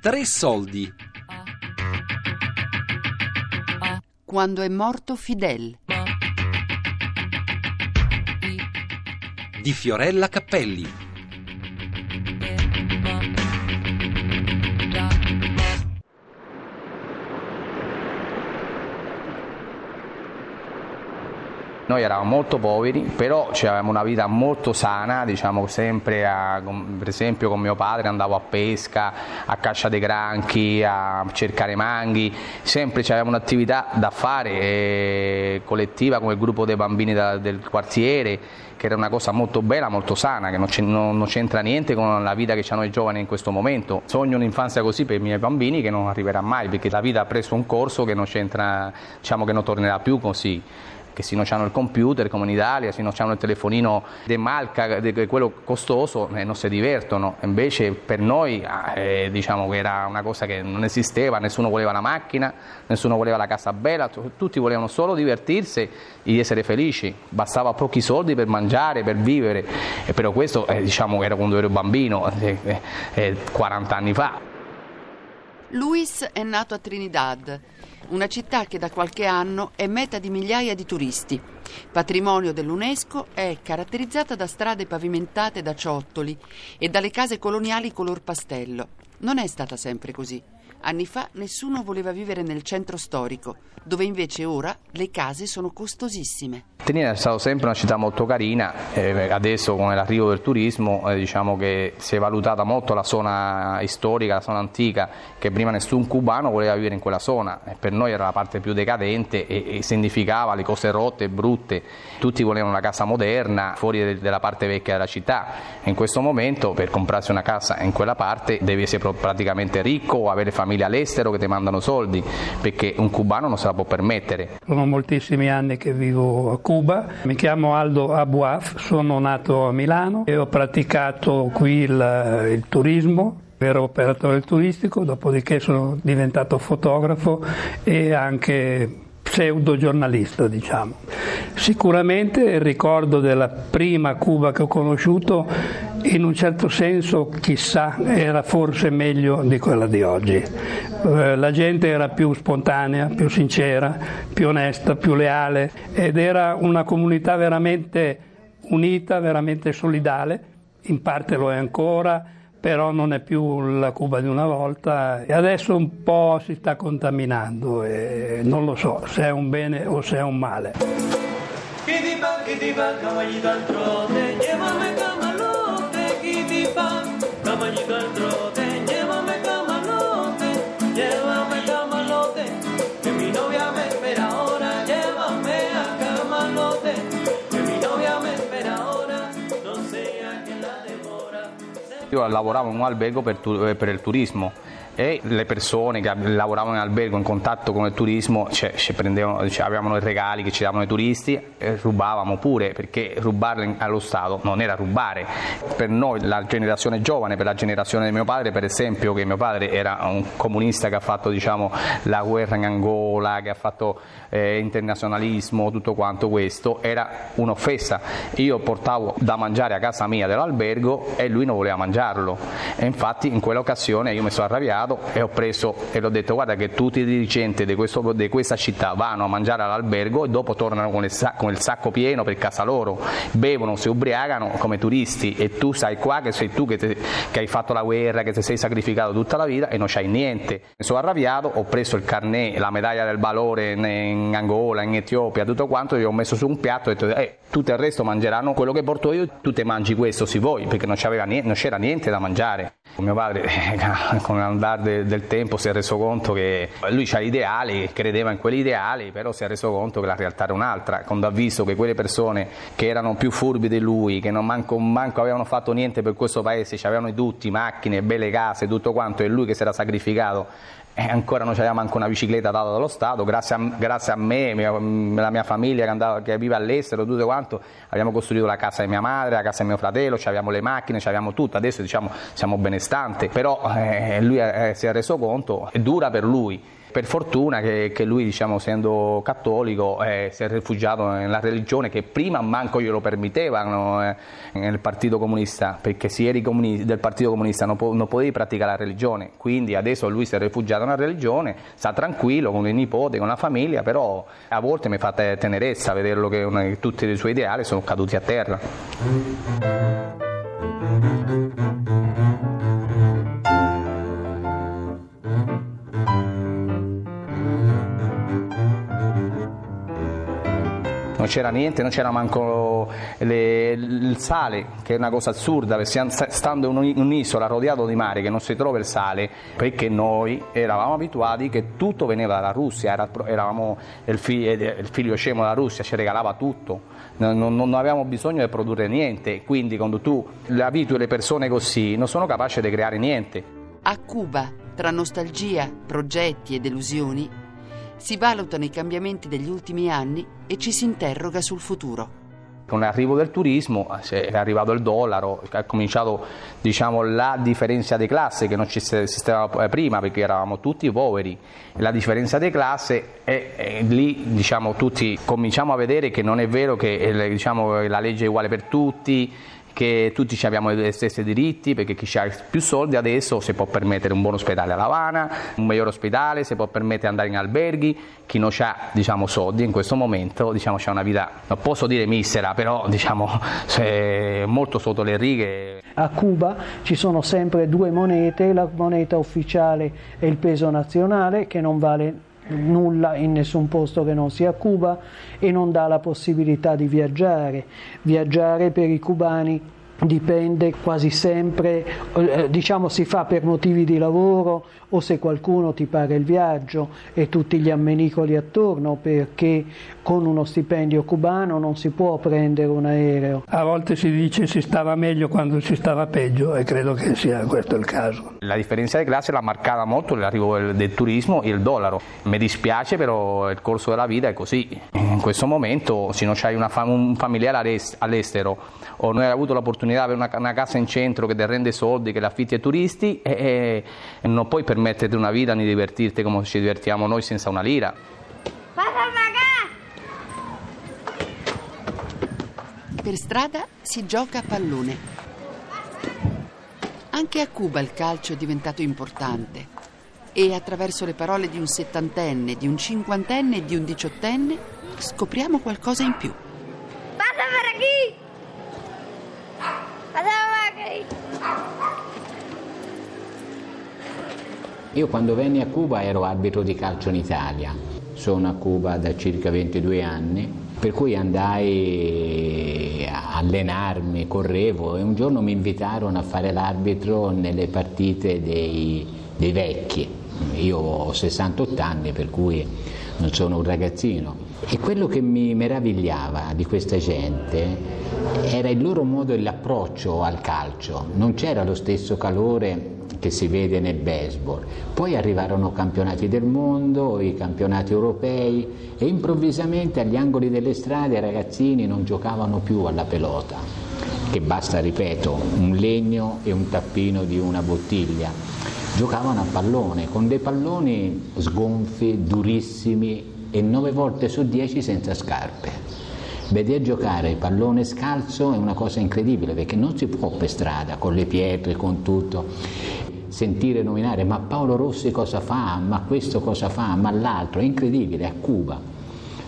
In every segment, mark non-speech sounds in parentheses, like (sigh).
Tre soldi. Quando è morto Fidel. Di Fiorella Cappelli. Noi eravamo molto poveri, però avevamo una vita molto sana, diciamo sempre, a, per esempio con mio padre andavo a pesca, a caccia dei granchi, a cercare manghi, sempre avevamo un'attività da fare eh, collettiva come il gruppo dei bambini da, del quartiere, che era una cosa molto bella, molto sana, che non c'entra niente con la vita che hanno i giovani in questo momento. Sogno un'infanzia così per i miei bambini che non arriverà mai, perché la vita ha preso un corso che non c'entra, diciamo che non tornerà più così che se non hanno il computer come in Italia, se non hanno il telefonino de marca, de quello costoso, eh, non si divertono. Invece per noi ah, eh, diciamo che era una cosa che non esisteva, nessuno voleva la macchina, nessuno voleva la casa bella, tutti volevano solo divertirsi e essere felici, bastava pochi soldi per mangiare, per vivere, e però questo eh, diciamo era quando ero bambino, 40 eh, eh, anni fa. Luis è nato a Trinidad una città che da qualche anno è meta di migliaia di turisti. Patrimonio dell'UNESCO, è caratterizzata da strade pavimentate da ciottoli e dalle case coloniali color pastello. Non è stata sempre così. Anni fa nessuno voleva vivere nel centro storico, dove invece ora le case sono costosissime. Tenina è stata sempre una città molto carina, eh, adesso con l'arrivo del turismo eh, diciamo che si è valutata molto la zona storica, la zona antica, che prima nessun cubano voleva vivere in quella zona, e per noi era la parte più decadente e, e significava le cose rotte e brutte, tutti volevano una casa moderna fuori de, della parte vecchia della città, in questo momento per comprarsi una casa in quella parte devi essere praticamente ricco o avere famiglie all'estero che ti mandano soldi, perché un cubano non se la può permettere. Sono moltissimi anni che vivo a Cuba. Mi chiamo Aldo Abuaf, sono nato a Milano e ho praticato qui il, il turismo ero operatore turistico, dopodiché sono diventato fotografo e anche pseudo giornalista, diciamo. Sicuramente il ricordo della prima Cuba che ho conosciuto in un certo senso, chissà, era forse meglio di quella di oggi. Eh, la gente era più spontanea, più sincera, più onesta, più leale ed era una comunità veramente unita, veramente solidale, in parte lo è ancora, però non è più la Cuba di una volta e adesso un po' si sta contaminando e non lo so se è un bene o se è un male. In un albergo per, eh, per il turismo e le persone che lavoravano in albergo in contatto con il turismo cioè, cioè, avevano i regali che ci davano i turisti e rubavamo pure perché rubarli allo Stato non era rubare. Per noi la generazione giovane per la generazione di mio padre per esempio che mio padre era un comunista che ha fatto diciamo, la guerra in Angola che ha fatto eh, internazionalismo tutto quanto questo era un'offesa. Io portavo da mangiare a casa mia dell'albergo e lui non voleva mangiarlo. E infatti in quell'occasione io mi sono arrabbiato studiato e ho preso e l'ho detto guarda che tutti i dirigenti di, questo, di questa città vanno a mangiare all'albergo e dopo tornano con il, sacco, con il, sacco pieno per casa loro, bevono, si ubriacano come turisti e tu sai qua che sei tu che, te, che hai fatto la guerra, che ti sei sacrificato tutta la vita e non c'hai niente. Mi sono arrabbiato, ho preso il carnet, la medaglia del valore in, Angola, in Etiopia, tutto quanto, e ho messo su un piatto e ho detto eh, tutto il resto mangeranno quello che porto io, tu te mangi questo se vuoi, perché non c'era niente da mangiare. Mio padre, (laughs) con l'andare de, del tempo, si è reso conto che lui ha ideali, credeva in quegli ideali, però si è reso conto che la realtà era un'altra. Quando ha visto che quelle persone che erano più furbi di lui, che non manco, manco avevano fatto niente per questo paese, avevano tutti macchine, belle case, tutto quanto, e lui che si era sacrificato e ancora non c'aveva manco una bicicletta data dallo Stato, grazie a, grazie a me, mia, la mia famiglia che, andava, che vive all'estero, tutto quanto, abbiamo costruito la casa di mia madre, la casa di mio fratello, abbiamo le macchine, abbiamo tutto, adesso diciamo siamo benestanti, però eh, lui eh, si è reso conto, è dura per lui, Per fortuna che, che lui, diciamo, essendo cattolico, eh, si è rifugiato nella religione che prima manco glielo permettevano eh, nel Partito Comunista, perché se eri comunista, del Partito Comunista non, po- non, potevi praticare la religione, quindi adesso lui si è rifugiato nella religione, sta tranquillo con i nipoti, con la famiglia, però a volte mi fa tenerezza vederlo che, una, tutti i suoi ideali sono caduti a terra. Non c'era niente, non c'era manco le, il sale, che è una cosa assurda, perché stando in un'isola rodeato di mare che non si trova il sale, perché noi eravamo abituati che tutto veniva dalla Russia, era, eravamo il figlio, il figlio scemo della Russia, ci regalava tutto, non, non, non, avevamo bisogno di produrre niente, quindi quando tu abitui le persone così non sono capaci di creare niente. A Cuba, tra nostalgia, progetti e delusioni, si valutano i cambiamenti degli ultimi anni e ci si interroga sul futuro. Con l'arrivo del turismo è arrivato il dollaro, è cominciato diciamo, la differenza di classe che non esisteva prima perché eravamo tutti poveri. La differenza di classe è, è lì diciamo, tutti cominciamo a vedere che non è vero che diciamo, la legge è uguale per tutti, che tutti abbiamo gli stessi diritti perché chi ha più soldi adesso si può permettere un buon ospedale a La Habana, un miglior ospedale, si può permettere di andare in alberghi, chi non ha diciamo, soldi in questo momento diciamo, ha una vita, non posso dire misera, però diciamo, (laughs) molto sotto le righe. A Cuba ci sono sempre due monete, la moneta ufficiale è il peso nazionale che non vale nulla in nessun posto che non sia Cuba e non dà la possibilità di viaggiare. Viaggiare per i cubani dipende quasi sempre, eh, diciamo si fa per motivi di lavoro o se qualcuno ti paga il viaggio e tutti gli ammenicoli attorno perché con uno stipendio cubano non si può prendere un aereo. A volte si dice si stava meglio quando si stava peggio e credo che sia questo il caso. La differenza di classe l'ha marcata molto l'arrivo del, del turismo e il dollaro. Mi dispiace però il corso della vita è così. In questo momento se non c'hai fam- un familiare all'estero o non hai avuto l'opportunità di avere una, una, casa in centro che ti rende soldi, che l'affitti ai turisti e, e non puoi permetterti una vita né divertirti come ci divertiamo noi senza una lira. Per strada si gioca a pallone. Anche a Cuba il calcio è diventato importante e attraverso le parole di un settantenne, di un cinquantenne e di un diciottenne scopriamo qualcosa in più. Passa per qui! Passa per! Io quando venni a Cuba ero arbitro di calcio in Italia. Sono a Cuba da circa 22 anni per cui andai a allenarmi, correvo e un giorno mi invitarono a fare l'arbitro nelle partite dei, dei vecchi. Io ho 68 anni per cui non sono un ragazzino e quello che mi meravigliava di questa gente era il loro modo e l'approccio al calcio, non c'era lo stesso calore che si vede nel baseball. Poi arrivarono campionati del mondo, i campionati europei e improvvisamente agli angoli delle strade i ragazzini non giocavano più alla pelota, che basta, ripeto, un legno e un tappino di una bottiglia. Giocavano a pallone, con dei palloni sgonfi, durissimi e nove volte su dieci senza scarpe. Vedere giocare pallone scalzo è una cosa incredibile perché non si può per strada con le pietre, con tutto sentire nominare ma Paolo Rossi cosa fa, ma questo cosa fa, ma l'altro, è incredibile, a Cuba,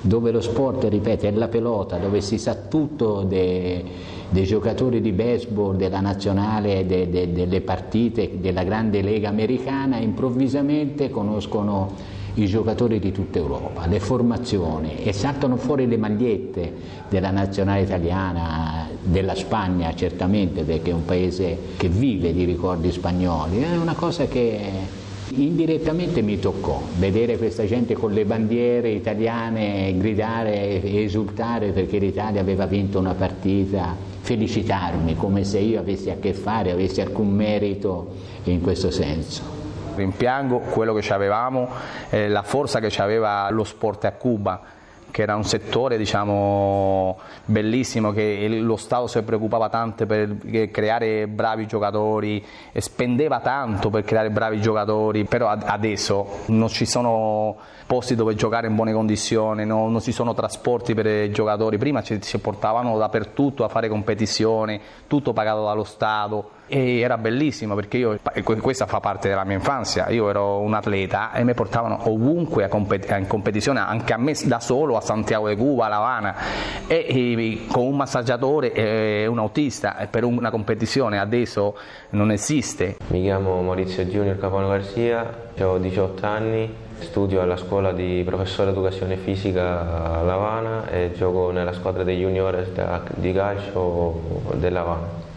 dove lo sport, ripeto, è la pelota, dove si sa tutto dei, dei giocatori di baseball, della nazionale, de, de, delle partite della grande lega americana, improvvisamente conoscono i giocatori di tutta Europa, le formazioni e saltano fuori le magliette della nazionale italiana, della Spagna certamente perché è un paese che vive di ricordi spagnoli, è una cosa che indirettamente mi toccò, vedere questa gente con le bandiere italiane gridare e esultare perché l'Italia aveva vinto una partita, felicitarmi come se io avessi a che fare, avessi alcun merito in questo senso. Rimpiango quello che avevamo, eh, la forza che aveva lo sport a Cuba che era un settore diciamo, bellissimo, che lo Stato si preoccupava tanto per creare bravi giocatori spendeva tanto per creare bravi giocatori, però adesso non ci sono posti dove giocare in buone condizioni, no, non ci sono trasporti per i giocatori, prima ci, ci portavano dappertutto a fare competizioni, tutto pagato dallo Stato e era bellissimo perché io, questa fa parte della mia infanzia, io ero un atleta e mi portavano ovunque in competizione, anche a me da solo a Santiago de Cuba, a La Habana e, e con un massaggiatore e un autista per una competizione adesso non esiste. Mi chiamo Maurizio Junior Capone Garcia, ho 18 anni, studio alla scuola di professore di educazione fisica a La Habana e gioco nella squadra dei juniores di calcio della Habana.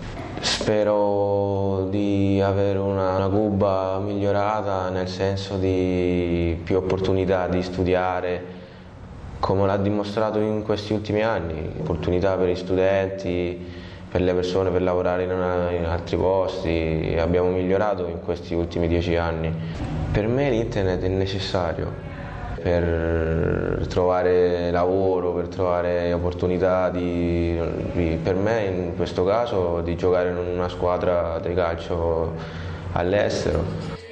Spero di avere una, una Cuba migliorata nel senso di più opportunità di studiare, come l'ha dimostrato in questi ultimi anni, opportunità per gli studenti, per le persone per lavorare in, una, in altri posti, abbiamo migliorato in questi ultimi dieci anni. Per me l'internet è necessario per trovare lavoro, per trovare opportunità di, per me in questo caso di giocare in una squadra di calcio all'estero.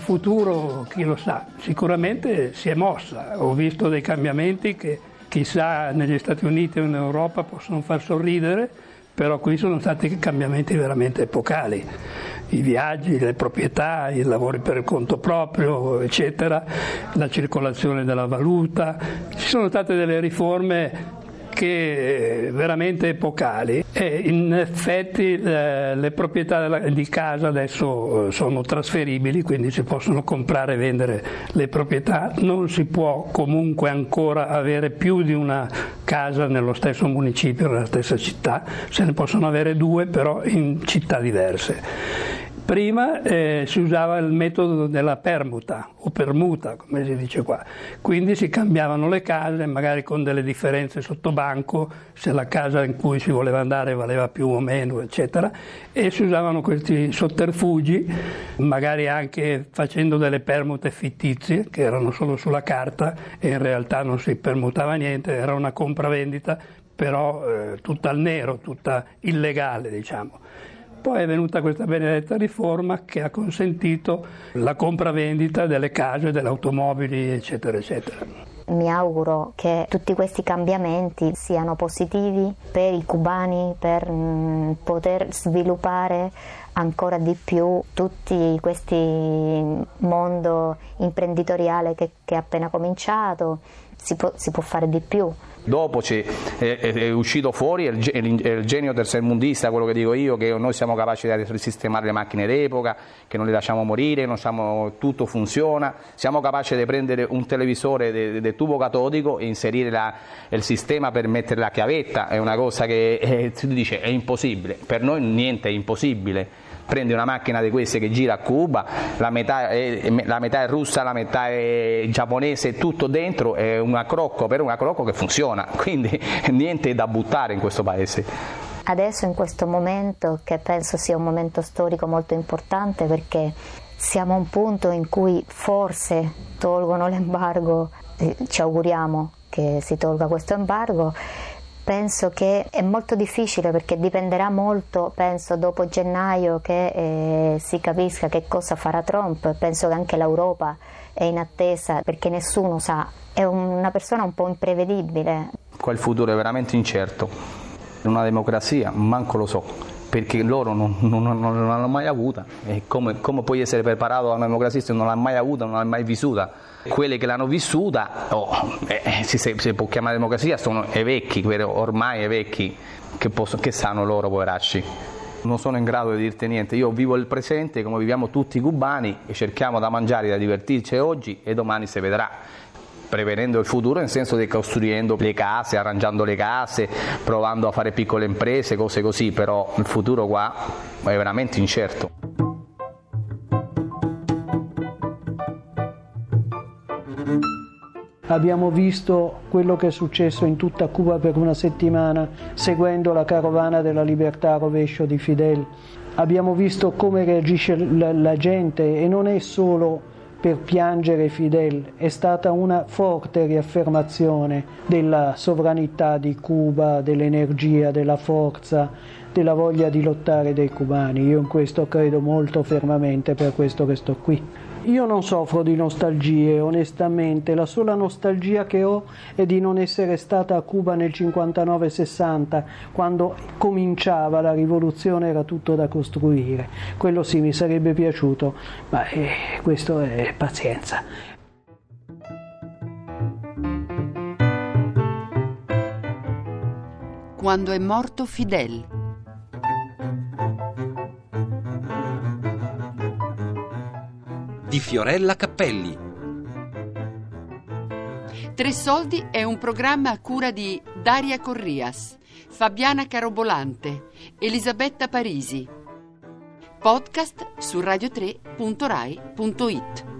Futuro chi lo sa, sicuramente si è mossa, ho visto dei cambiamenti che chissà negli Stati Uniti o in Europa possono far sorridere, però qui sono stati cambiamenti veramente epocali, i viaggi, le proprietà, i lavori per il conto proprio, eccetera, la circolazione della valuta, ci sono state delle riforme che veramente epocali. E in effetti le, le proprietà della, di casa adesso eh, sono trasferibili, quindi si possono comprare e vendere le proprietà, non si può comunque ancora avere più di una casa nello stesso municipio, nella stessa città, se ne possono avere due però in città diverse. Prima eh, si usava il metodo della permuta o permuta, come si dice qua, quindi si cambiavano le case, magari con delle differenze sotto banco, se la casa in cui si voleva andare valeva più o meno, eccetera, e si usavano questi sotterfugi, magari anche facendo delle permute fittizie, che erano solo sulla carta e in realtà non si permutava niente, era una compravendita, però eh, tutta al nero, tutta illegale, diciamo. Poi è venuta questa benedetta riforma che ha consentito la compravendita delle case, delle automobili, eccetera, eccetera. Mi auguro che tutti questi cambiamenti siano positivi per i cubani, per mh, poter sviluppare ancora di più tutti questi mondo imprenditoriale che, che è appena cominciato, si può, si può fare di più. Dopo è, è, uscito fuori il, il, il, genio terzelmundista, quello che dico io, che noi siamo capaci di risistemare le macchine d'epoca, che non le lasciamo morire, siamo, tutto funziona, siamo capaci di prendere un televisore del tubo catodico e inserire la, il sistema per mettere la chiavetta, è una cosa che eh, si dice è impossibile, per noi niente è impossibile prendi una macchina di queste che gira a Cuba, la metà è, la metà è russa, la metà è giapponese, tutto dentro, è una crocco, per una crocco che funziona, (laughs) quindi niente da buttare in questo paese. Adesso in questo momento, che penso sia un momento storico molto importante perché siamo a un punto in cui forse tolgono (laughs) l'embargo, eh, ci auguriamo che si tolga questo embargo penso che è molto difficile perché dipenderà molto, penso, dopo gennaio che eh, si capisca che cosa farà Trump. Penso che anche l'Europa è in attesa perché nessuno sa, è una persona un po' imprevedibile. Qua il futuro è veramente incerto. In una democrazia manco lo so, perché loro non, non, non l'hanno mai avuta. E come, come puoi essere preparato a una democrazia se non l'hai mai avuta, non l'hai mai vissuta? quelle che l'hanno vissuta, oh, eh, si, si, può chiamare democrazia, sono i vecchi, ormai i vecchi, che, posso, che sanno loro, poveracci. Non sono in grado di dirti niente, io vivo il presente come viviamo tutti i cubani e cerchiamo da mangiare, da divertirci oggi e domani si vedrà prevenendo il futuro nel senso di costruendo le case, arrangiando le case, provando a fare piccole imprese, cose così, però il futuro qua è veramente incerto. abbiamo visto quello che è successo in tutta Cuba per una settimana seguendo la carovana della libertà a rovescio di Fidel, abbiamo visto come reagisce la, la gente e non è solo per piangere Fidel, è stata una forte riaffermazione della sovranità di Cuba, dell'energia, della forza, della voglia di lottare dei cubani. Io in questo credo molto fermamente, per questo che sto qui. Io non soffro di nostalgie, onestamente, la sola nostalgia che ho è di non essere stata a Cuba nel 59-60, quando cominciava la rivoluzione, era tutto da costruire. Quello sì mi sarebbe piaciuto, ma eh, questo è pazienza. Quando è morto Fidel. Di Fiorella Cappelli. Tre soldi è un programma a cura di Daria Corrias, Fabiana Carobolante, Elisabetta Parisi. Podcast su radio3.rai.it.